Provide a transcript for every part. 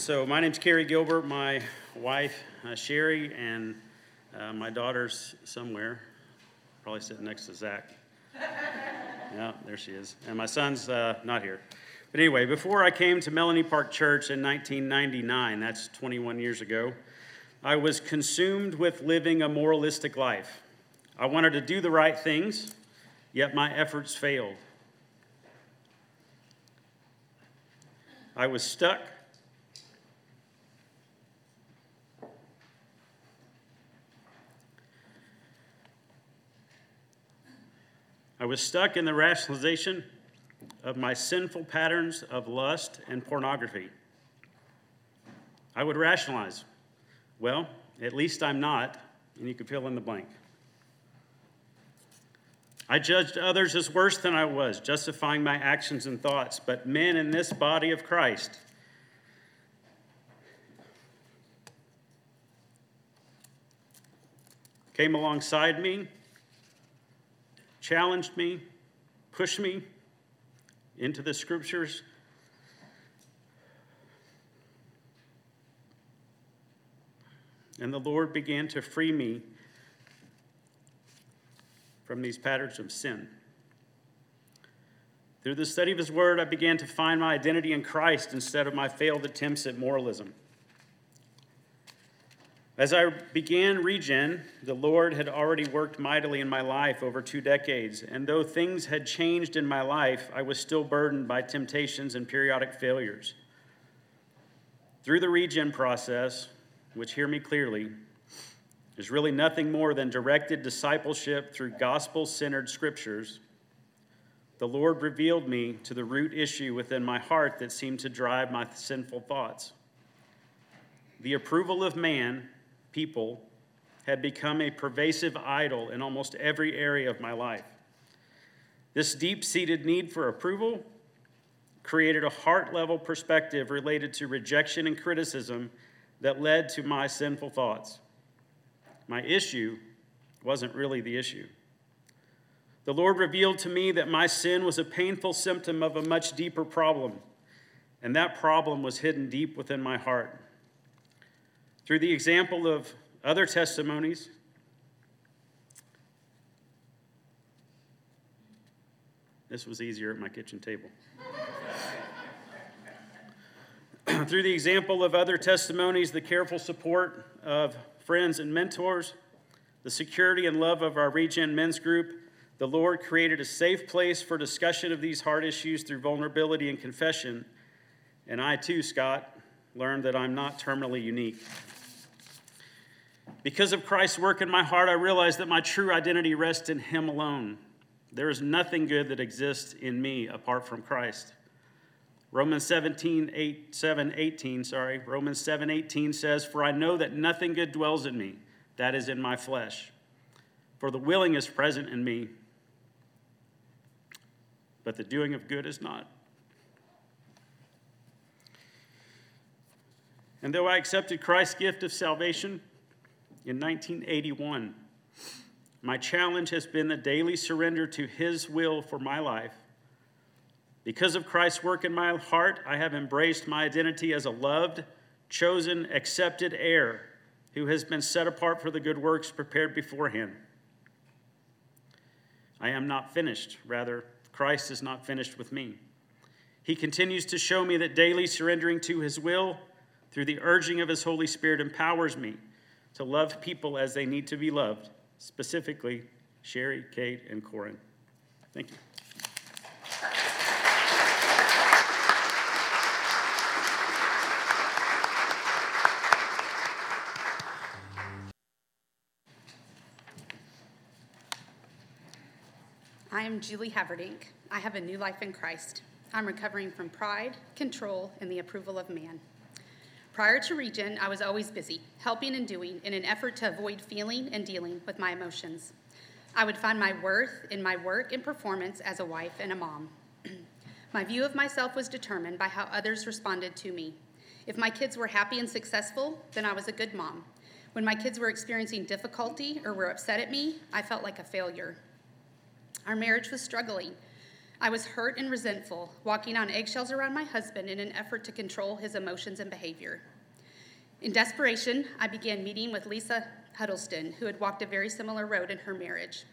So my name's Carrie Gilbert, my wife uh, Sherry, and uh, my daughter's somewhere, probably sitting next to Zach. Yeah, there she is. And my son's uh, not here. But anyway, before I came to Melanie Park Church in 1999, that's 21 years ago, I was consumed with living a moralistic life. I wanted to do the right things, yet my efforts failed. I was stuck I was stuck in the rationalization of my sinful patterns of lust and pornography. I would rationalize, well, at least I'm not, and you could fill in the blank. I judged others as worse than I was, justifying my actions and thoughts, but men in this body of Christ came alongside me challenged me, pushed me into the scriptures. And the Lord began to free me from these patterns of sin. Through the study of His Word, I began to find my identity in Christ instead of my failed attempts at moralism. As I began Regen, the Lord had already worked mightily in my life over two decades, and though things had changed in my life, I was still burdened by temptations and periodic failures. Through the Regen process, which hear me clearly, is really nothing more than directed discipleship through gospel centered scriptures. The Lord revealed me to the root issue within my heart that seemed to drive my sinful thoughts. The approval of man people had become a pervasive idol in almost every area of my life. This deep seated need for approval created a heart level perspective related to rejection and criticism that led to my sinful thoughts. My issue wasn't really the issue. The Lord revealed to me that my sin was a painful symptom of a much deeper problem, and that problem was hidden deep within my heart. Through the example of other testimonies, this was easier at my kitchen table. Through the example of other testimonies, the careful support of friends and mentors, the security and love of our Regen men's group, the Lord created a safe place for discussion of these hard issues through vulnerability and confession. And I too, Scott, learned that I'm not terminally unique. Because of Christ's work in my heart, I realize that my true identity rests in Him alone. There is nothing good that exists in me apart from Christ. Romans 17, 8, 7, 18, sorry, Romans 7, 18 says, For I know that nothing good dwells in me, that is in my flesh. For the willing is present in me, but the doing of good is not. And though I accepted Christ's gift of salvation, in 1981. My challenge has been the daily surrender to His will for my life. Because of Christ's work in my heart, I have embraced my identity as a loved, chosen, accepted heir who has been set apart for the good works prepared beforehand. I am not finished. Rather, Christ is not finished with me. He continues to show me that daily surrendering to His will through the urging of His Holy Spirit empowers me to love people as they need to be loved, specifically Sherry, Kate, and Corin. Thank you. I am Julie Haverdink. I have a new life in Christ. I'm recovering from pride, control, and the approval of man. Prior to Regen, I was always busy, helping and doing in an effort to avoid feeling and dealing with my emotions. I would find my worth in my work and performance as a wife and a mom. my view of myself was determined by how others responded to me. If my kids were happy and successful, then I was a good mom. When my kids were experiencing difficulty or were upset at me, I felt like a failure. Our marriage was struggling. I was hurt and resentful, walking on eggshells around my husband in an effort to control his emotions and behavior. In desperation, I began meeting with Lisa Huddleston, who had walked a very similar road in her marriage.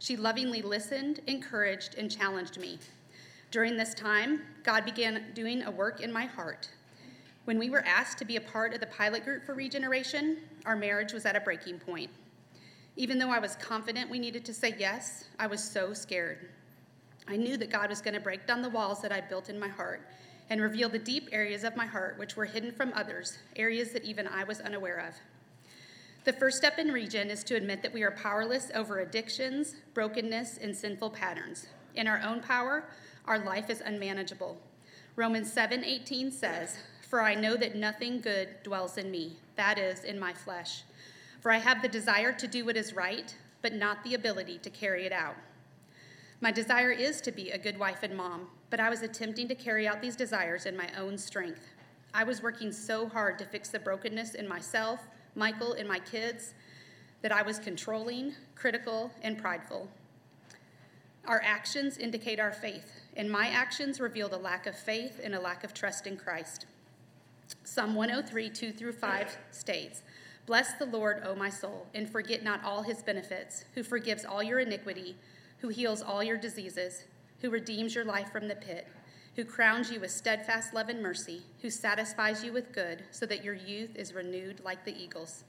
She lovingly listened, encouraged, and challenged me. During this time, God began doing a work in my heart. When we were asked to be a part of the pilot group for regeneration, our marriage was at a breaking point. Even though I was confident we needed to say yes, I was so scared. I knew that God was going to break down the walls that I built in my heart and reveal the deep areas of my heart which were hidden from others, areas that even I was unaware of. The first step in Regen is to admit that we are powerless over addictions, brokenness, and sinful patterns. In our own power, our life is unmanageable. Romans 7:18 says, "For I know that nothing good dwells in me, that is in my flesh. For I have the desire to do what is right, but not the ability to carry it out." My desire is to be a good wife and mom, but I was attempting to carry out these desires in my own strength. I was working so hard to fix the brokenness in myself, Michael, and my kids that I was controlling, critical, and prideful. Our actions indicate our faith, and my actions revealed a lack of faith and a lack of trust in Christ. Psalm 103, 2 through 5 states, Bless the Lord, O my soul, and forget not all his benefits, who forgives all your iniquity who heals all your diseases, who redeems your life from the pit, who crowns you with steadfast love and mercy, who satisfies you with good, so that your youth is renewed like the eagles.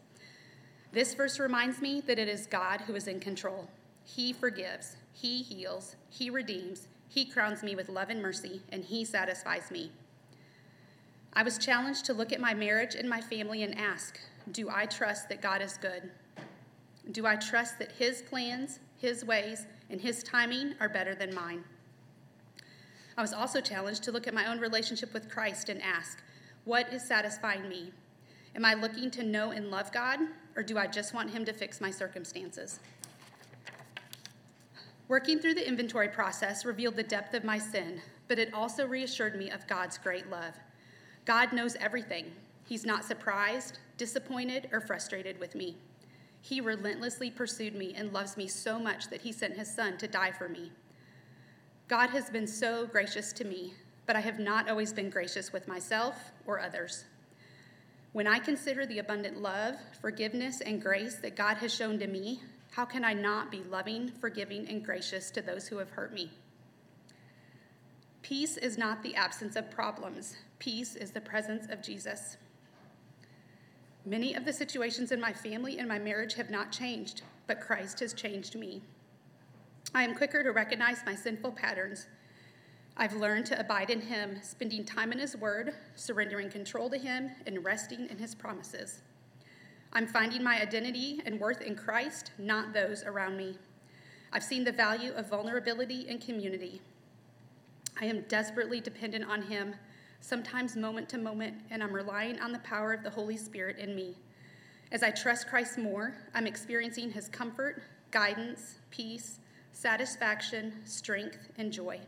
This verse reminds me that it is God who is in control. He forgives, He heals, He redeems, He crowns me with love and mercy, and He satisfies me. I was challenged to look at my marriage and my family and ask Do I trust that God is good? Do I trust that His plans, His ways, and His timing are better than mine. I was also challenged to look at my own relationship with Christ and ask, What is satisfying me? Am I looking to know and love God, or do I just want Him to fix my circumstances? Working through the inventory process revealed the depth of my sin, but it also reassured me of God's great love. God knows everything. He's not surprised, disappointed, or frustrated with me. He relentlessly pursued me and loves me so much that he sent his son to die for me. God has been so gracious to me, but I have not always been gracious with myself or others. When I consider the abundant love, forgiveness, and grace that God has shown to me, how can I not be loving, forgiving, and gracious to those who have hurt me? Peace is not the absence of problems, peace is the presence of Jesus. Many of the situations in my family and my marriage have not changed, but Christ has changed me. I am quicker to recognize my sinful patterns. I've learned to abide in Him, spending time in His Word, surrendering control to Him, and resting in His promises. I'm finding my identity and worth in Christ, not those around me. I've seen the value of vulnerability and community. I am desperately dependent on Him sometimes moment to moment, and I'm relying on the power of the Holy Spirit in me. As I trust Christ more, I'm experiencing his comfort, guidance, peace, satisfaction, strength, and joy.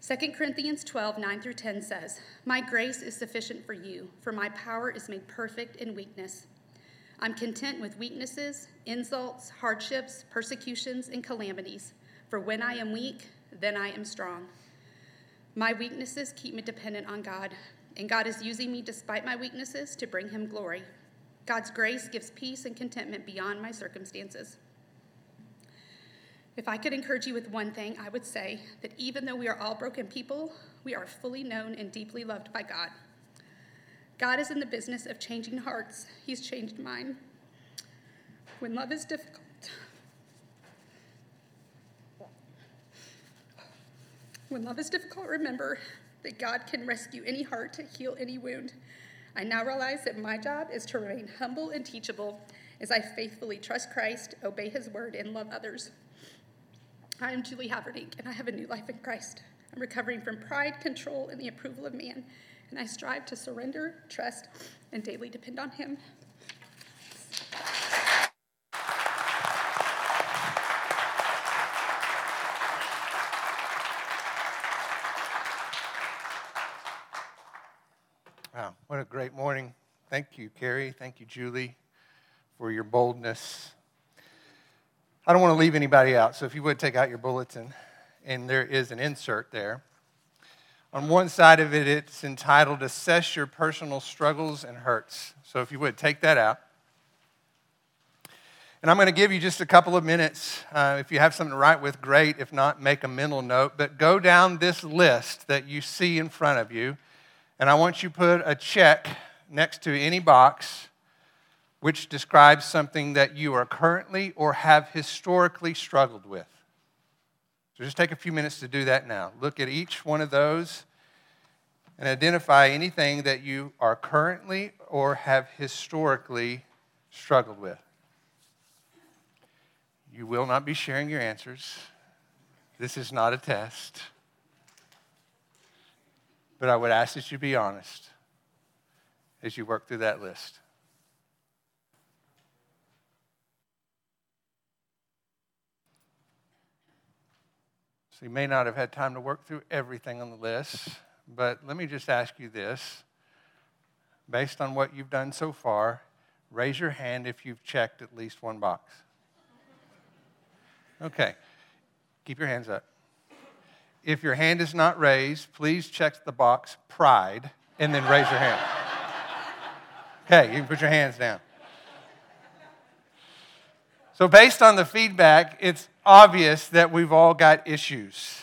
2 Corinthians 12, 9 through 10 says, My grace is sufficient for you, for my power is made perfect in weakness. I'm content with weaknesses, insults, hardships, persecutions, and calamities, for when I am weak, then I am strong. My weaknesses keep me dependent on God, and God is using me despite my weaknesses to bring Him glory. God's grace gives peace and contentment beyond my circumstances. If I could encourage you with one thing, I would say that even though we are all broken people, we are fully known and deeply loved by God. God is in the business of changing hearts, He's changed mine. When love is difficult, When love is difficult, remember that God can rescue any heart, to heal any wound. I now realize that my job is to remain humble and teachable as I faithfully trust Christ, obey his word, and love others. I am Julie Haverdink, and I have a new life in Christ. I'm recovering from pride, control, and the approval of man, and I strive to surrender, trust, and daily depend on him. What a great morning. Thank you, Carrie. Thank you, Julie, for your boldness. I don't want to leave anybody out, so if you would take out your bulletin and there is an insert there. On one side of it, it's entitled Assess Your Personal Struggles and Hurts. So if you would, take that out. And I'm going to give you just a couple of minutes. Uh, if you have something to write with, great. If not, make a mental note. But go down this list that you see in front of you, and I want you to put a check next to any box which describes something that you are currently or have historically struggled with. So just take a few minutes to do that now. Look at each one of those and identify anything that you are currently or have historically struggled with. You will not be sharing your answers. This is not a test. But I would ask that you be honest as you work through that list. So you may not have had time to work through everything on the list, but let me just ask you this. Based on what you've done so far, raise your hand if you've checked at least one box. Okay. Keep your hands up. If your hand is not raised, please check the box pride and then raise your hand. Okay, you can put your hands down. So, based on the feedback, it's obvious that we've all got issues.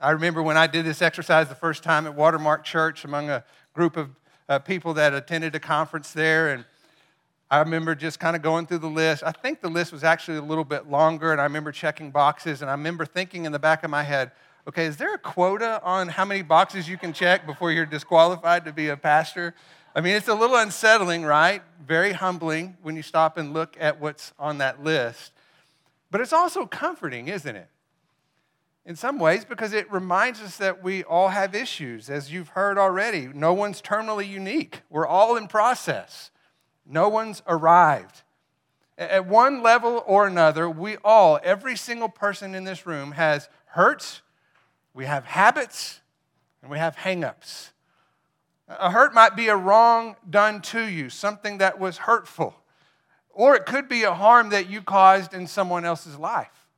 I remember when I did this exercise the first time at Watermark Church among a group of uh, people that attended a conference there, and I remember just kind of going through the list. I think the list was actually a little bit longer, and I remember checking boxes, and I remember thinking in the back of my head, okay, is there a quota on how many boxes you can check before you're disqualified to be a pastor? I mean, it's a little unsettling, right? Very humbling when you stop and look at what's on that list. But it's also comforting, isn't it? In some ways, because it reminds us that we all have issues, as you've heard already. No one's terminally unique, we're all in process, no one's arrived. At one level or another, we all, every single person in this room, has hurts, we have habits, and we have hangups. A hurt might be a wrong done to you, something that was hurtful, or it could be a harm that you caused in someone else's life.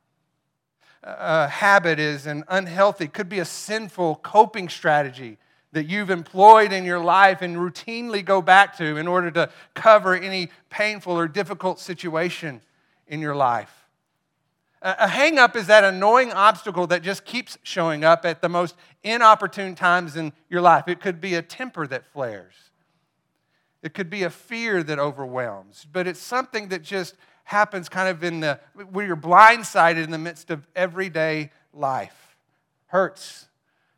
A habit is an unhealthy, could be a sinful coping strategy that you've employed in your life and routinely go back to in order to cover any painful or difficult situation in your life. A hang up is that annoying obstacle that just keeps showing up at the most inopportune times in your life. It could be a temper that flares, it could be a fear that overwhelms, but it's something that just happens kind of in the where you're blindsided in the midst of everyday life. Hurts,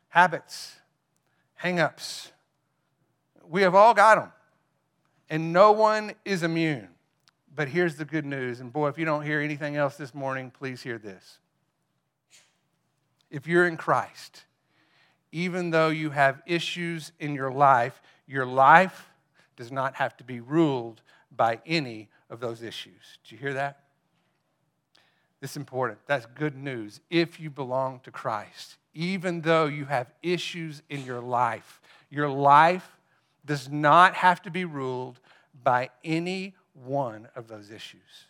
habits, hang ups. We have all got them, and no one is immune. But here's the good news. And boy, if you don't hear anything else this morning, please hear this. If you're in Christ, even though you have issues in your life, your life does not have to be ruled by any of those issues. Did you hear that? This is important. That's good news. If you belong to Christ, even though you have issues in your life, your life does not have to be ruled by any one of those issues.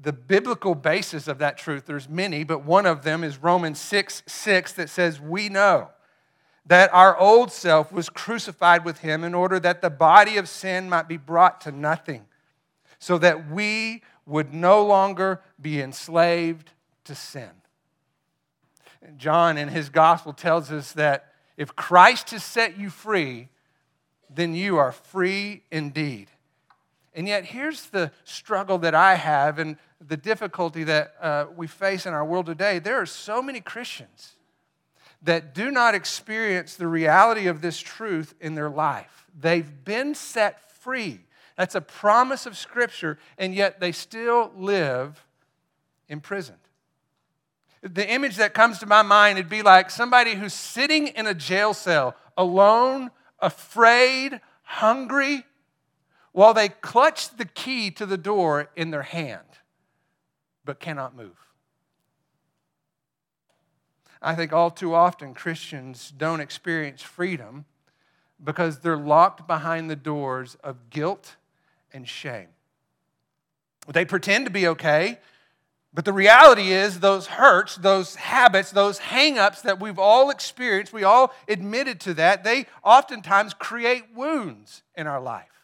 The biblical basis of that truth, there's many, but one of them is Romans 6 6 that says, We know that our old self was crucified with him in order that the body of sin might be brought to nothing, so that we would no longer be enslaved to sin. John in his gospel tells us that if Christ has set you free, then you are free indeed. And yet, here's the struggle that I have and the difficulty that uh, we face in our world today. There are so many Christians that do not experience the reality of this truth in their life. They've been set free. That's a promise of Scripture, and yet they still live imprisoned. The image that comes to my mind would be like somebody who's sitting in a jail cell, alone, afraid, hungry, while they clutch the key to the door in their hand, but cannot move. I think all too often Christians don't experience freedom because they're locked behind the doors of guilt and shame. They pretend to be okay, But the reality is, those hurts, those habits, those hangups that we've all experienced, we all admitted to that, they oftentimes create wounds in our life.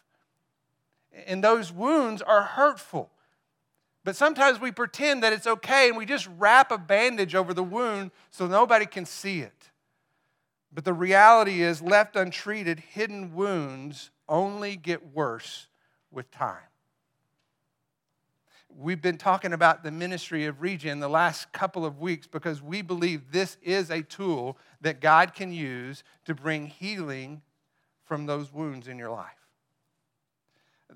And those wounds are hurtful. But sometimes we pretend that it's okay and we just wrap a bandage over the wound so nobody can see it. But the reality is, left untreated, hidden wounds only get worse with time. We've been talking about the ministry of Regen the last couple of weeks because we believe this is a tool that God can use to bring healing from those wounds in your life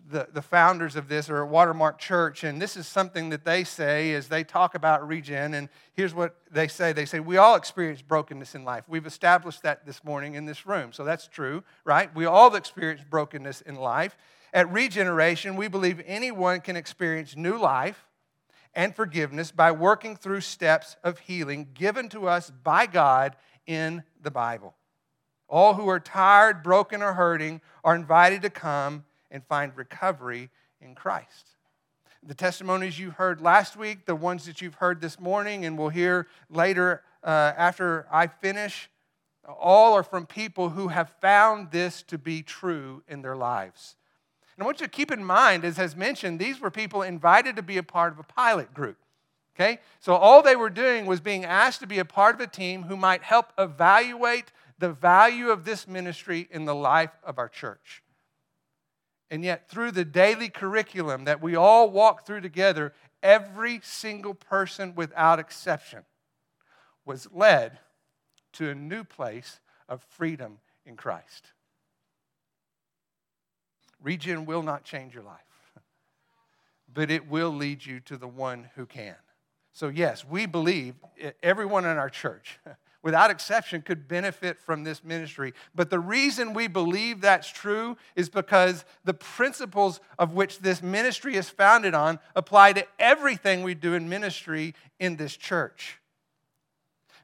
the, the founders of this are at Watermark Church, and this is something that they say as they talk about regen. And here's what they say they say, We all experience brokenness in life. We've established that this morning in this room. So that's true, right? We all experience brokenness in life. At Regeneration, we believe anyone can experience new life and forgiveness by working through steps of healing given to us by God in the Bible. All who are tired, broken, or hurting are invited to come and find recovery in Christ. The testimonies you heard last week, the ones that you've heard this morning, and we'll hear later uh, after I finish, all are from people who have found this to be true in their lives. And I want you to keep in mind, as has mentioned, these were people invited to be a part of a pilot group. Okay? So all they were doing was being asked to be a part of a team who might help evaluate the value of this ministry in the life of our church. And yet, through the daily curriculum that we all walk through together, every single person without exception was led to a new place of freedom in Christ. Regen will not change your life, but it will lead you to the one who can. So, yes, we believe everyone in our church without exception, could benefit from this ministry. But the reason we believe that's true is because the principles of which this ministry is founded on apply to everything we do in ministry in this church.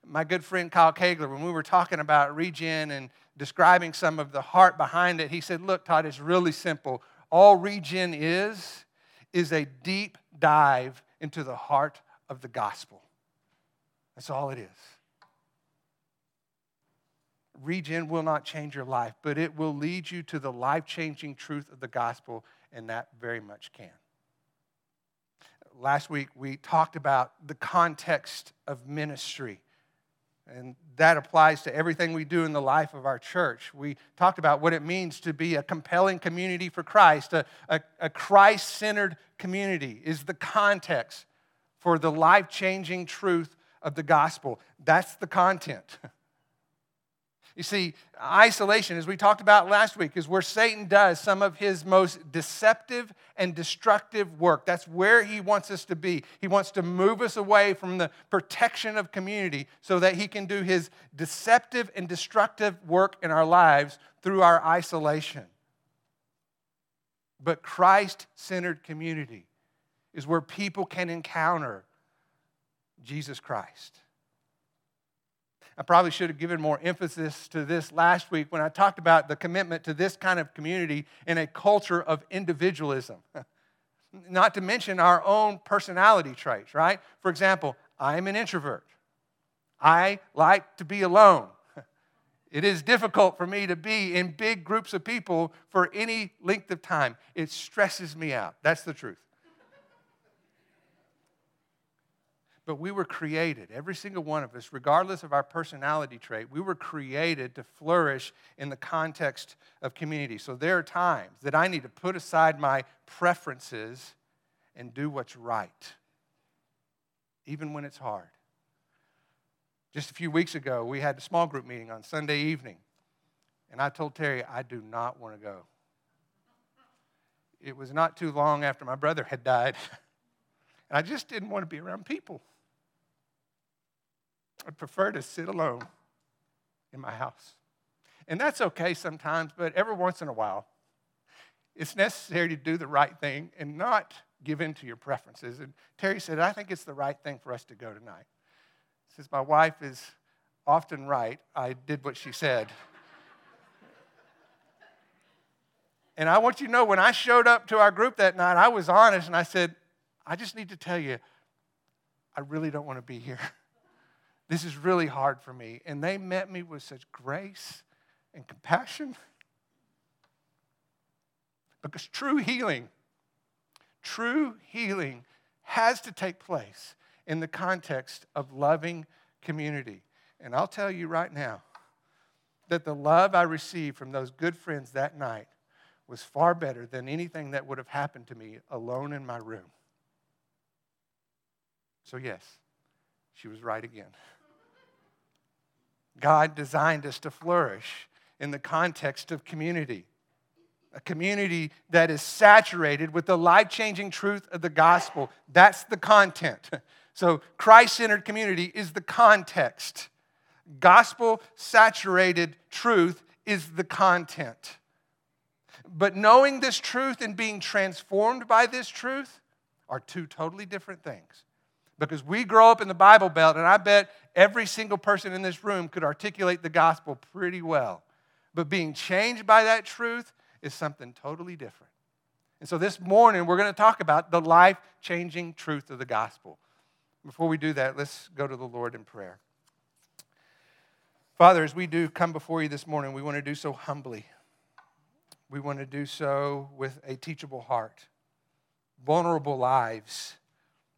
My good friend Kyle Kegler, when we were talking about regen and describing some of the heart behind it, he said, Look, Todd, it's really simple. All regen is, is a deep dive into the heart of the gospel. That's all it is. Regen will not change your life, but it will lead you to the life changing truth of the gospel, and that very much can. Last week, we talked about the context of ministry, and that applies to everything we do in the life of our church. We talked about what it means to be a compelling community for Christ, a, a, a Christ centered community is the context for the life changing truth of the gospel. That's the content. You see, isolation, as we talked about last week, is where Satan does some of his most deceptive and destructive work. That's where he wants us to be. He wants to move us away from the protection of community so that he can do his deceptive and destructive work in our lives through our isolation. But Christ centered community is where people can encounter Jesus Christ. I probably should have given more emphasis to this last week when I talked about the commitment to this kind of community in a culture of individualism. Not to mention our own personality traits, right? For example, I am an introvert. I like to be alone. It is difficult for me to be in big groups of people for any length of time. It stresses me out. That's the truth. But we were created, every single one of us, regardless of our personality trait, we were created to flourish in the context of community. So there are times that I need to put aside my preferences and do what's right, even when it's hard. Just a few weeks ago, we had a small group meeting on Sunday evening, and I told Terry, I do not want to go. It was not too long after my brother had died, and I just didn't want to be around people. I prefer to sit alone in my house. And that's okay sometimes, but every once in a while, it's necessary to do the right thing and not give in to your preferences. And Terry said, I think it's the right thing for us to go tonight. Since my wife is often right, I did what she said. and I want you to know when I showed up to our group that night, I was honest and I said, I just need to tell you, I really don't want to be here. This is really hard for me. And they met me with such grace and compassion. Because true healing, true healing has to take place in the context of loving community. And I'll tell you right now that the love I received from those good friends that night was far better than anything that would have happened to me alone in my room. So, yes, she was right again. God designed us to flourish in the context of community. A community that is saturated with the life changing truth of the gospel. That's the content. So, Christ centered community is the context. Gospel saturated truth is the content. But knowing this truth and being transformed by this truth are two totally different things. Because we grow up in the Bible Belt, and I bet every single person in this room could articulate the gospel pretty well. But being changed by that truth is something totally different. And so this morning, we're going to talk about the life changing truth of the gospel. Before we do that, let's go to the Lord in prayer. Father, as we do come before you this morning, we want to do so humbly. We want to do so with a teachable heart, vulnerable lives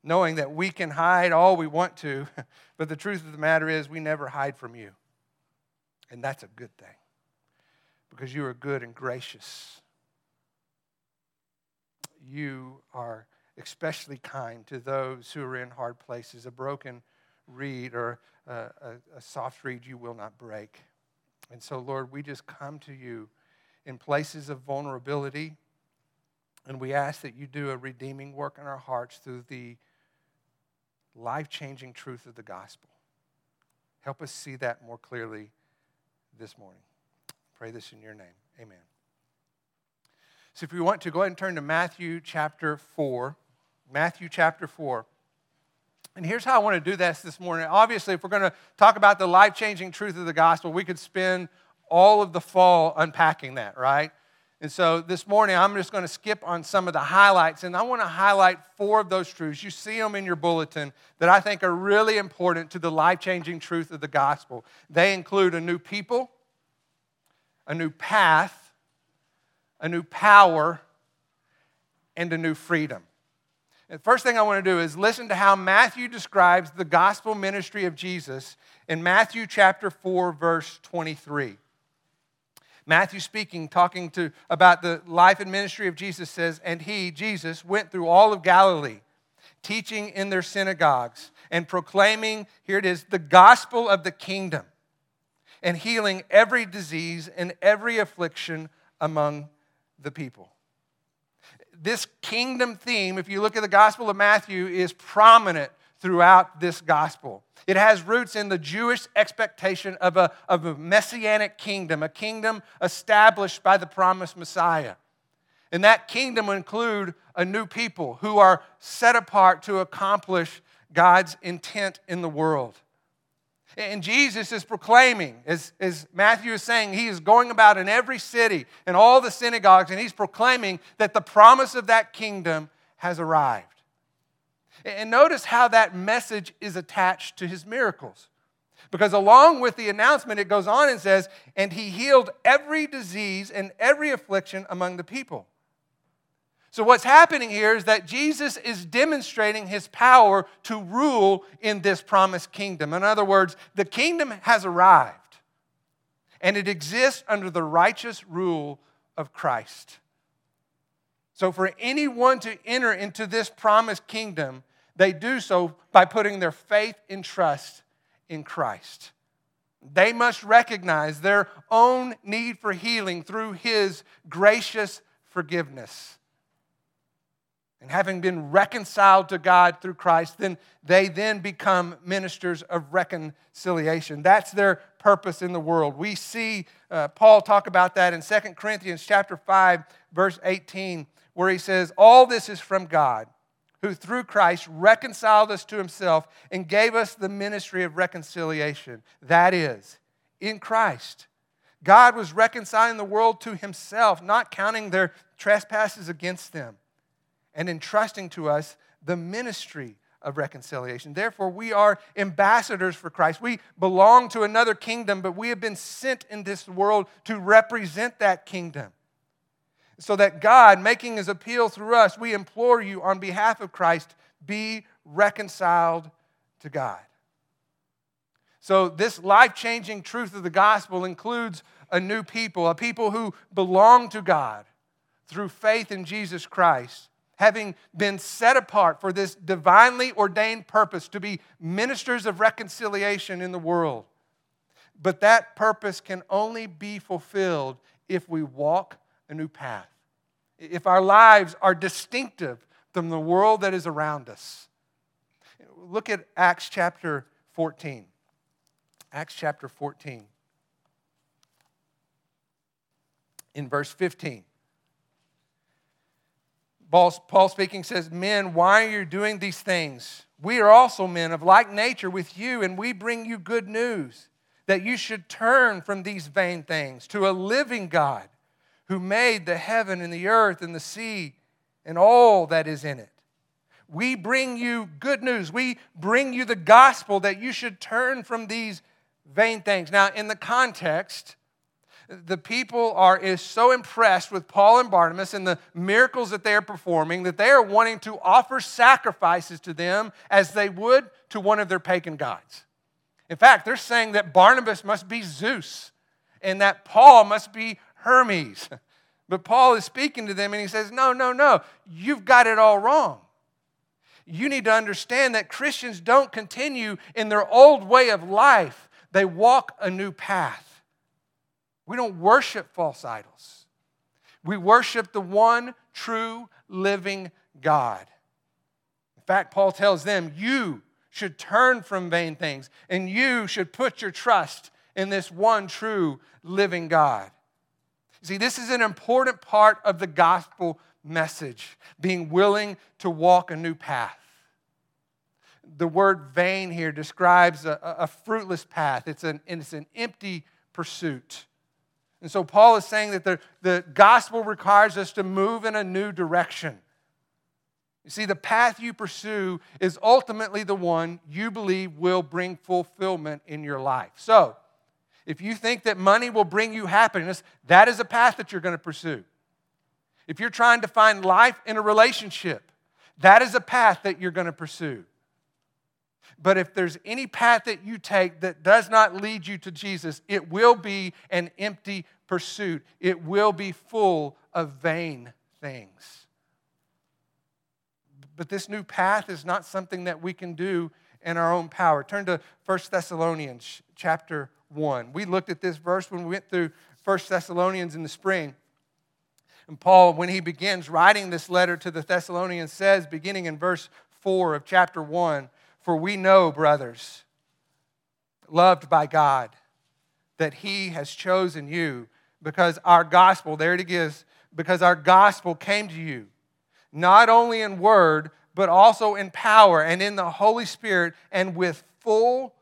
knowing that we can hide all we want to, but the truth of the matter is we never hide from you. And that's a good thing because you are good and gracious. You are especially kind to those who are in hard places. A broken reed or a, a, a soft reed you will not break. And so, Lord, we just come to you in places of vulnerability, and we ask that you do a redeeming work in our hearts through the life changing truth of the gospel. Help us see that more clearly this morning. Pray this in your name. Amen. So, if you want to, go ahead and turn to Matthew chapter 4. Matthew chapter 4. And here's how I want to do this this morning. Obviously, if we're going to talk about the life changing truth of the gospel, we could spend all of the fall unpacking that, right? And so this morning, I'm just going to skip on some of the highlights, and I want to highlight four of those truths. You see them in your bulletin that I think are really important to the life changing truth of the gospel. They include a new people, a new path, a new power, and a new freedom. The first thing I want to do is listen to how Matthew describes the gospel ministry of Jesus in Matthew chapter 4, verse 23. Matthew speaking, talking to, about the life and ministry of Jesus, says, And he, Jesus, went through all of Galilee, teaching in their synagogues and proclaiming, here it is, the gospel of the kingdom, and healing every disease and every affliction among the people. This kingdom theme, if you look at the Gospel of Matthew, is prominent throughout this gospel. It has roots in the Jewish expectation of a, of a messianic kingdom, a kingdom established by the promised Messiah. And that kingdom will include a new people who are set apart to accomplish God's intent in the world. And Jesus is proclaiming, as, as Matthew is saying, he is going about in every city and all the synagogues, and he's proclaiming that the promise of that kingdom has arrived. And notice how that message is attached to his miracles. Because along with the announcement, it goes on and says, And he healed every disease and every affliction among the people. So, what's happening here is that Jesus is demonstrating his power to rule in this promised kingdom. In other words, the kingdom has arrived, and it exists under the righteous rule of Christ. So, for anyone to enter into this promised kingdom, they do so by putting their faith and trust in Christ. They must recognize their own need for healing through His gracious forgiveness. And having been reconciled to God through Christ, then they then become ministers of reconciliation. That's their purpose in the world. We see uh, Paul talk about that in 2 Corinthians chapter 5, verse 18, where he says, All this is from God who through Christ reconciled us to himself and gave us the ministry of reconciliation. That is, in Christ. God was reconciling the world to himself, not counting their trespasses against them, and entrusting to us the ministry of reconciliation. Therefore, we are ambassadors for Christ. We belong to another kingdom, but we have been sent in this world to represent that kingdom. So that God, making his appeal through us, we implore you on behalf of Christ, be reconciled to God. So, this life changing truth of the gospel includes a new people, a people who belong to God through faith in Jesus Christ having been set apart for this divinely ordained purpose to be ministers of reconciliation in the world. But that purpose can only be fulfilled if we walk a new path, if our lives are distinctive from the world that is around us. Look at Acts chapter 14. Acts chapter 14. In verse 15. Paul speaking says, Men, why are you doing these things? We are also men of like nature with you, and we bring you good news that you should turn from these vain things to a living God who made the heaven and the earth and the sea and all that is in it. We bring you good news. We bring you the gospel that you should turn from these vain things. Now, in the context, the people are is so impressed with Paul and Barnabas and the miracles that they are performing that they are wanting to offer sacrifices to them as they would to one of their pagan gods. In fact, they're saying that Barnabas must be Zeus and that Paul must be Hermes. But Paul is speaking to them and he says, No, no, no, you've got it all wrong. You need to understand that Christians don't continue in their old way of life, they walk a new path. We don't worship false idols. We worship the one true living God. In fact, Paul tells them, You should turn from vain things and you should put your trust in this one true living God. See, this is an important part of the gospel message being willing to walk a new path. The word vain here describes a, a fruitless path, it's an, it's an empty pursuit. And so Paul is saying that the, the gospel requires us to move in a new direction. You see, the path you pursue is ultimately the one you believe will bring fulfillment in your life. So, if you think that money will bring you happiness, that is a path that you're going to pursue. If you're trying to find life in a relationship, that is a path that you're going to pursue. But if there's any path that you take that does not lead you to Jesus, it will be an empty pursuit. It will be full of vain things. But this new path is not something that we can do in our own power. Turn to 1 Thessalonians chapter 1. We looked at this verse when we went through 1 Thessalonians in the spring. And Paul, when he begins writing this letter to the Thessalonians, says, beginning in verse 4 of chapter 1, for we know, brothers, loved by God, that He has chosen you because our gospel, there it is, because our gospel came to you, not only in word, but also in power and in the Holy Spirit and with full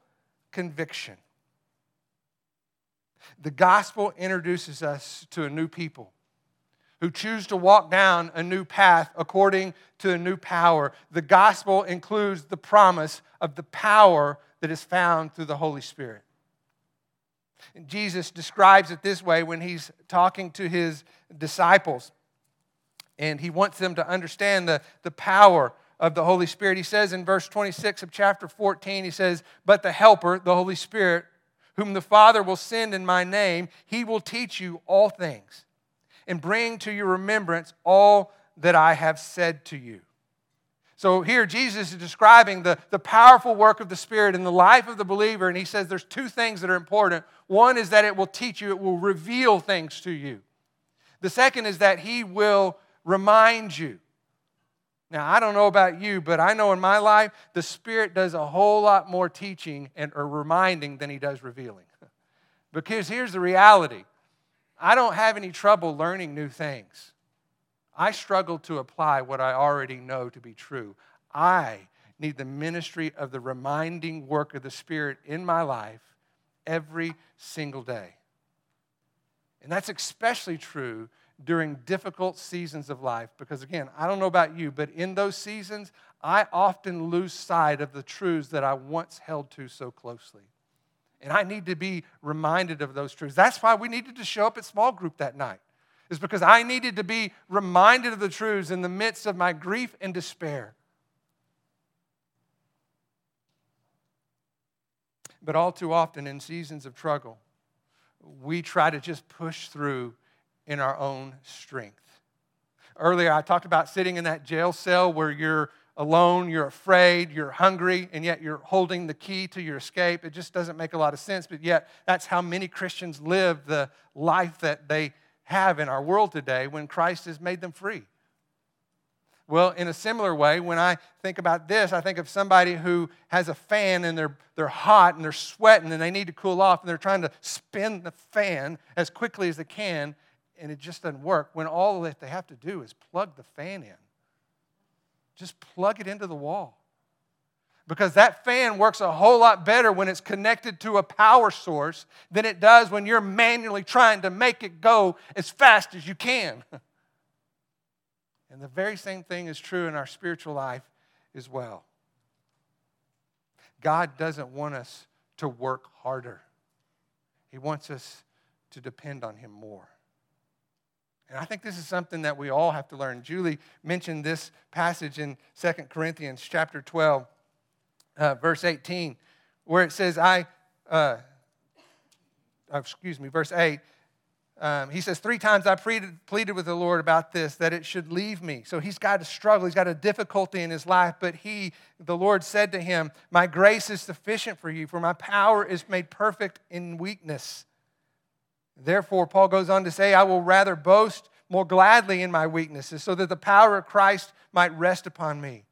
conviction. The gospel introduces us to a new people who choose to walk down a new path according to a new power. The gospel includes the promise of the power that is found through the Holy Spirit. And Jesus describes it this way when he's talking to his disciples, and he wants them to understand the, the power of the Holy Spirit. He says in verse 26 of chapter 14, he says, But the Helper, the Holy Spirit, whom the Father will send in my name, he will teach you all things and bring to your remembrance all that I have said to you. So here Jesus is describing the, the powerful work of the Spirit in the life of the believer, and he says there's two things that are important. One is that it will teach you, it will reveal things to you. The second is that he will remind you. Now, I don't know about you, but I know in my life, the Spirit does a whole lot more teaching and or reminding than he does revealing. because here's the reality I don't have any trouble learning new things. I struggle to apply what I already know to be true. I need the ministry of the reminding work of the Spirit in my life every single day. And that's especially true during difficult seasons of life. Because again, I don't know about you, but in those seasons, I often lose sight of the truths that I once held to so closely. And I need to be reminded of those truths. That's why we needed to show up at small group that night, is because I needed to be reminded of the truths in the midst of my grief and despair. But all too often in seasons of struggle, we try to just push through in our own strength. Earlier, I talked about sitting in that jail cell where you're alone, you're afraid, you're hungry, and yet you're holding the key to your escape. It just doesn't make a lot of sense, but yet that's how many Christians live the life that they have in our world today when Christ has made them free. Well, in a similar way, when I think about this, I think of somebody who has a fan and they're, they're hot and they're sweating and they need to cool off and they're trying to spin the fan as quickly as they can and it just doesn't work when all that they have to do is plug the fan in. Just plug it into the wall. Because that fan works a whole lot better when it's connected to a power source than it does when you're manually trying to make it go as fast as you can. And the very same thing is true in our spiritual life as well. God doesn't want us to work harder, He wants us to depend on Him more. And I think this is something that we all have to learn. Julie mentioned this passage in 2 Corinthians chapter 12, uh, verse 18, where it says, I, uh, excuse me, verse 8, um, he says, Three times I pleaded, pleaded with the Lord about this, that it should leave me. So he's got a struggle, he's got a difficulty in his life, but he, the Lord said to him, My grace is sufficient for you, for my power is made perfect in weakness. Therefore, Paul goes on to say, I will rather boast more gladly in my weaknesses, so that the power of Christ might rest upon me.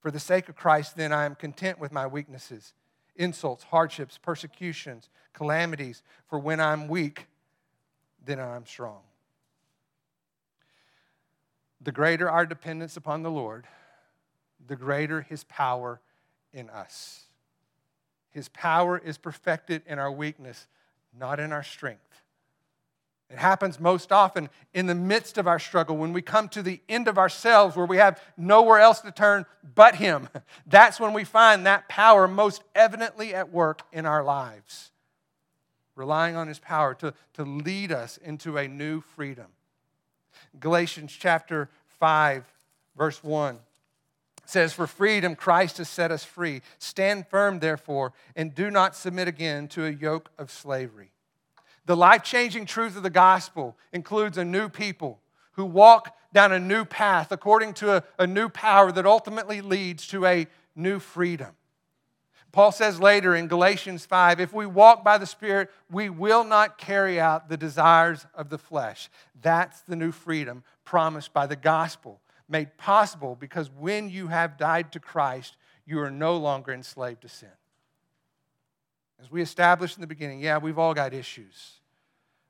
For the sake of Christ, then, I am content with my weaknesses insults, hardships, persecutions, calamities, for when I'm weak, then I'm strong. The greater our dependence upon the Lord, the greater his power in us. His power is perfected in our weakness, not in our strength. It happens most often in the midst of our struggle when we come to the end of ourselves where we have nowhere else to turn but Him. That's when we find that power most evidently at work in our lives, relying on His power to, to lead us into a new freedom. Galatians chapter 5, verse 1 says, For freedom Christ has set us free. Stand firm, therefore, and do not submit again to a yoke of slavery. The life changing truth of the gospel includes a new people who walk down a new path according to a, a, new power that ultimately leads to a new freedom. Paul says later in Galatians 5 if we walk by the Spirit, we will not carry out the desires of the flesh. That's the new freedom promised by the gospel, made possible because when you have died to Christ, you are no longer enslaved to sin. As we established in the beginning, yeah, we've all got issues.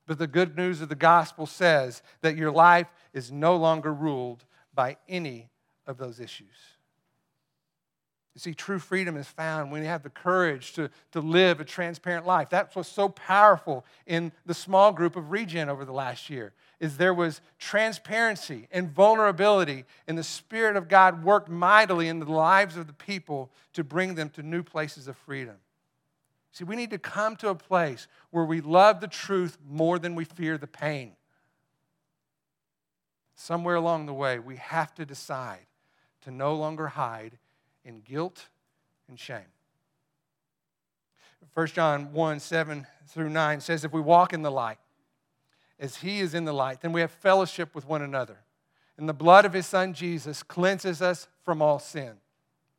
But the good news of the gospel says that your life is no longer ruled by any of those issues. You see, true freedom is found when you have the courage to, to live a transparent life. That's what's so powerful in the small group of Regen over the last year, is there was transparency and vulnerability, and the Spirit of God worked mightily in the lives of the people to bring them to new places of freedom. See, we need to come to a place where we love the truth more than we fear the pain. Somewhere along the way, we have to decide to no longer hide in guilt and shame. 1 John 1 7 through 9 says, If we walk in the light, as he is in the light, then we have fellowship with one another. And the blood of his son Jesus cleanses us from all sin.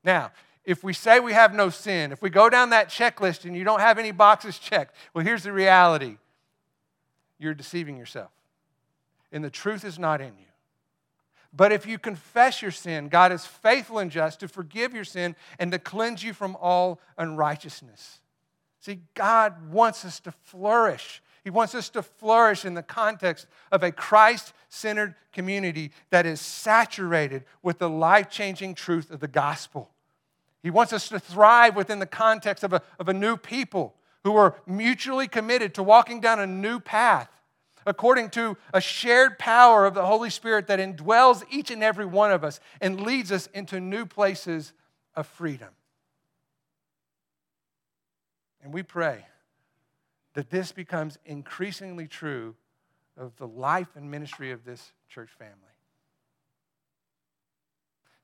Now, if we say we have no sin, if we go down that checklist and you don't have any boxes checked, well, here's the reality you're deceiving yourself. And the truth is not in you. But if you confess your sin, God is faithful and just to forgive your sin and to cleanse you from all unrighteousness. See, God wants us to flourish. He wants us to flourish in the context of a Christ centered community that is saturated with the life changing truth of the gospel. He wants us to thrive within the context of a, of a new people who are mutually committed to walking down a new path, according to a shared power of the Holy Spirit that indwells each and every one of us and leads us into new places of freedom. And we pray that this becomes increasingly true of the life and ministry of this church family.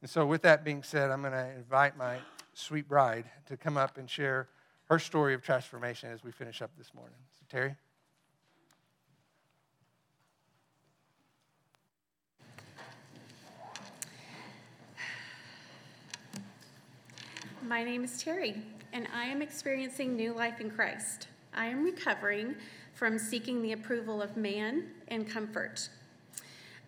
And so, with that being said, I'm going to invite my sweet bride to come up and share her story of transformation as we finish up this morning. So, Terry? My name is Terry, and I am experiencing new life in Christ. I am recovering from seeking the approval of man and comfort.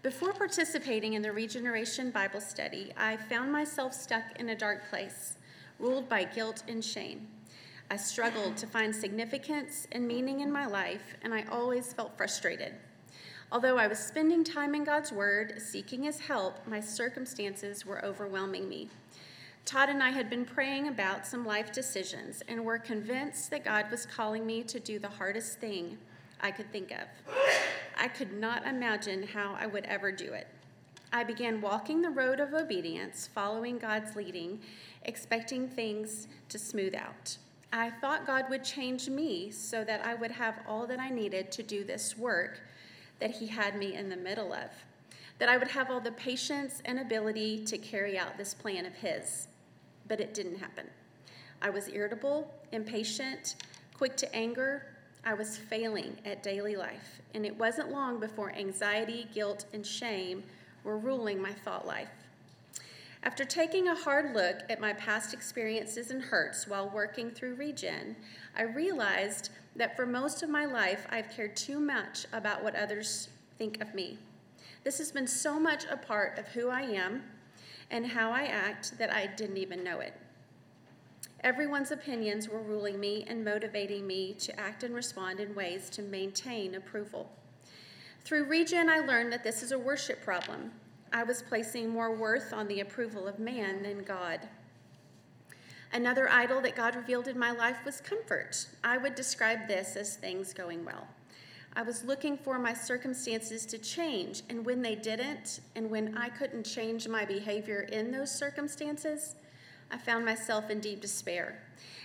Before participating in the Regeneration Bible study, I found myself stuck in a dark place, ruled by guilt and shame. I struggled to find significance and meaning in my life, and I always felt frustrated. Although I was spending time in God's Word, seeking His help, my circumstances were overwhelming me. Todd and I had been praying about some life decisions and were convinced that God was calling me to do the hardest thing I could think of. I could not imagine how I would ever do it. I began walking the road of obedience, following God's leading, expecting things to smooth out. I thought God would change me so that I would have all that I needed to do this work that He had me in the middle of, that I would have all the patience and ability to carry out this plan of His but it didn't happen. I was irritable, impatient, quick to anger. I was failing at daily life, and it wasn't long before anxiety, guilt, and shame were ruling my thought life. After taking a hard look at my past experiences and hurts while working through Regen, I realized that for most of my life, I've cared too much about what others think of me. This has been so much a part of who I am and how I act that I didn't even know it. Everyone's opinions were ruling me and motivating me to act and respond in ways to maintain approval. Through Regen, I learned that this is a worship problem. I was placing more worth on the approval of man than God. Another idol that God revealed in my life was comfort. I would describe this as things going well. I was looking for my circumstances to change, and when they didn't, and when I couldn't change my behavior in those circumstances, I found myself in deep despair.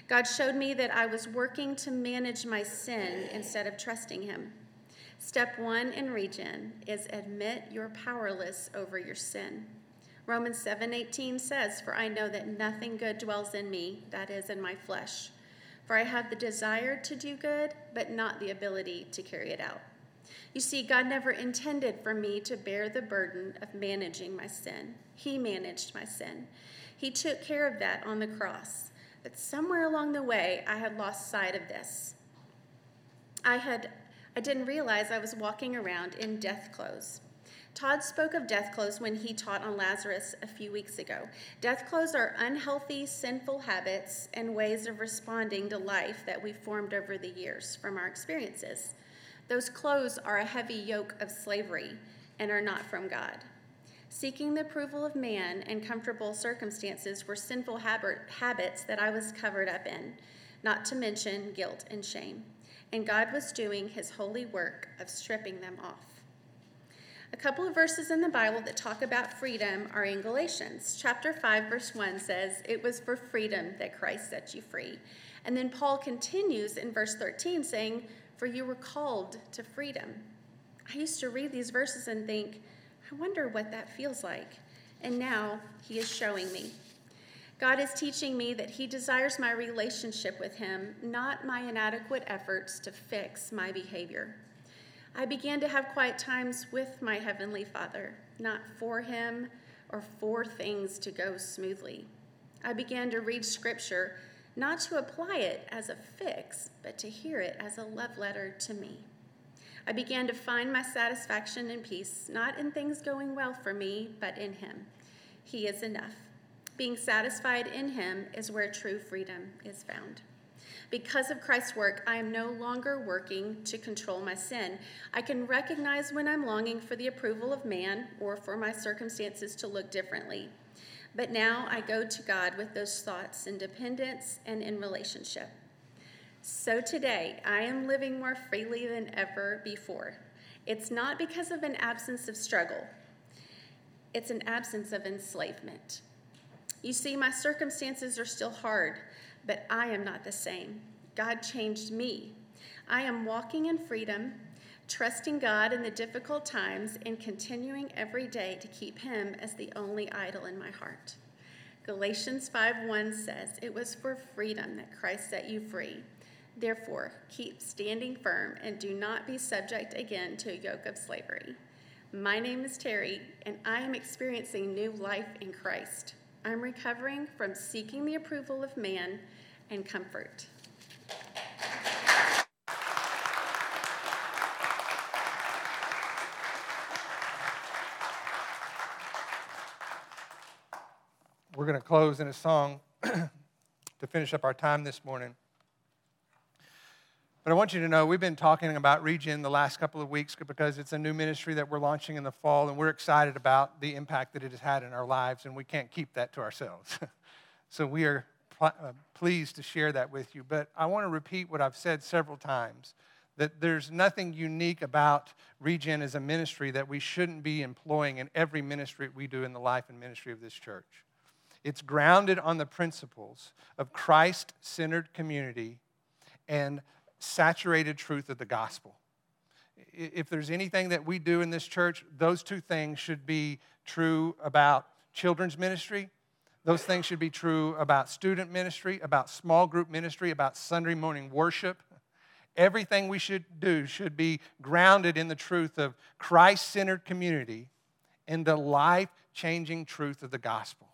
God showed me that I was working to manage my sin instead of trusting Him. Step one in regen is admit you're powerless over your sin. Romans 7:18 says, "For I know that nothing good dwells in me, that is in my flesh." For I have the desire to do good, but not the ability to carry it out. You see, God never intended for me to bear the burden of managing my sin. He managed my sin. He took care of that on the cross. But somewhere along the way, I had lost sight of this. I had I didn't realize I was walking around in death clothes. Todd spoke of death clothes when he taught on Lazarus a few weeks ago. Death clothes are unhealthy, sinful habits and ways of responding to life that we've formed over the years from our experiences. Those clothes are a heavy yoke of slavery and are not from God. Seeking the approval of man and comfortable circumstances were sinful habits that I was covered up in, not to mention guilt and shame. And God was doing his holy work of stripping them off. A couple of verses in the Bible that talk about freedom are in Galatians. Chapter 5, verse 1 says, It was for freedom that Christ set you free. And then Paul continues in verse 13 saying, For you were called to freedom. I used to read these verses and think, I wonder what that feels like. And now he is showing me. God is teaching me that He desires my relationship with Him, not my inadequate efforts to fix my behavior. I began to have quiet times with my Heavenly Father, not for Him or for things to go smoothly. I began to read Scripture, not to apply it as a fix, but to hear it as a love letter to me. I began to find my satisfaction and peace, not in things going well for me, but in Him. He is enough. Being satisfied in Him is where true freedom is found. Because of Christ's work, I am no longer working to control my sin. I can recognize when I'm longing for the approval of man or for my circumstances to look differently. But now I go to God with those thoughts in dependence and in relationship. So today, I am living more freely than ever before. It's not because of an absence of struggle, it's an absence of enslavement. You see, my circumstances are still hard, but I am not the same. God changed me. I am walking in freedom, trusting God in the difficult times, and continuing every day to keep Him as the only idol in my heart. Galatians 5:1 says, "It was for freedom that Christ set you free. Therefore, keep standing firm and do not be subject again to a yoke of slavery." My name is Terry, and I am experiencing new life in Christ. I'm recovering from seeking the approval of man and comfort. We're going to close in a song to finish up our time this morning. But I want you to know we've been talking about Regen the last couple of weeks because it's a new ministry that we're launching in the fall, and we're excited about the impact that it has had in our lives, and we can't keep that to ourselves. so we are pl- uh, pleased to share that with you. But I want to repeat what I've said several times that there's nothing unique about Regen as a ministry that we shouldn't be employing in every ministry we do in the life and ministry of this church. It's grounded on the principles of Christ centered community and saturated truth of the gospel. If there's anything that we do in this church, those two things should be true about children's ministry. Those things should be true about student ministry, about small group ministry, about Sunday morning worship. Everything we should do should be grounded in the truth of Christ centered community and the life changing truth of the gospel.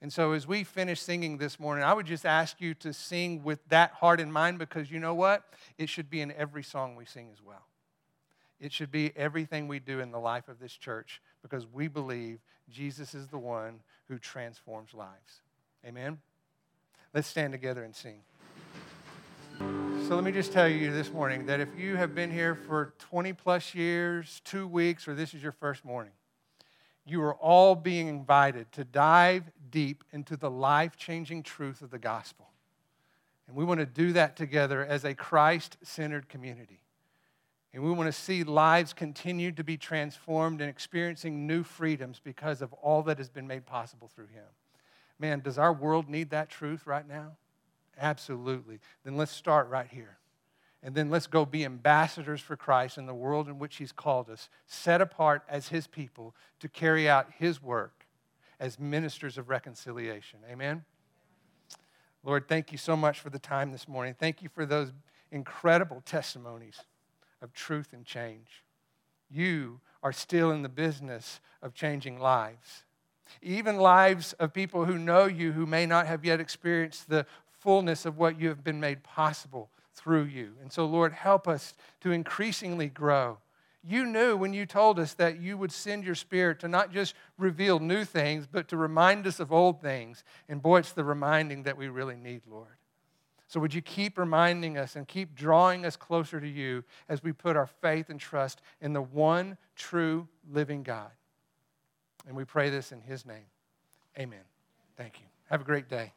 And so, as we finish singing this morning, I would just ask you to sing with that heart in mind because you know what? It should be in every song we sing as well. It should be everything we do in the life of this church because we believe Jesus is the one who transforms lives. Amen? Let's stand together and sing. So, let me just tell you this morning that if you have been here for 20 plus years, two weeks, or this is your first morning, you are all being invited to dive deep into the life changing truth of the gospel. And we want to do that together as a Christ centered community. And we want to see lives continue to be transformed and experiencing new freedoms because of all that has been made possible through Him. Man, does our world need that truth right now? Absolutely. Then let's start right here. And then let's go be ambassadors for Christ in the world in which He's called us, set apart as His people to carry out His work as ministers of reconciliation. Amen? Lord, thank you so much for the time this morning. Thank you for those incredible testimonies of truth and change. You are still in the business of changing lives, even lives of people who know you who may not have yet experienced the fullness of what you have been made possible through you. And so, Lord, help us to increasingly grow. You knew when you told us that you would send your spirit to not just reveal new things, but to remind us of old things. And boy, it's the reminding that we really need, Lord. So, would you keep reminding us and keep drawing us closer to you as we put our faith and trust in the one true living God? And we pray this in His name. Amen. Thank you. Have a great day.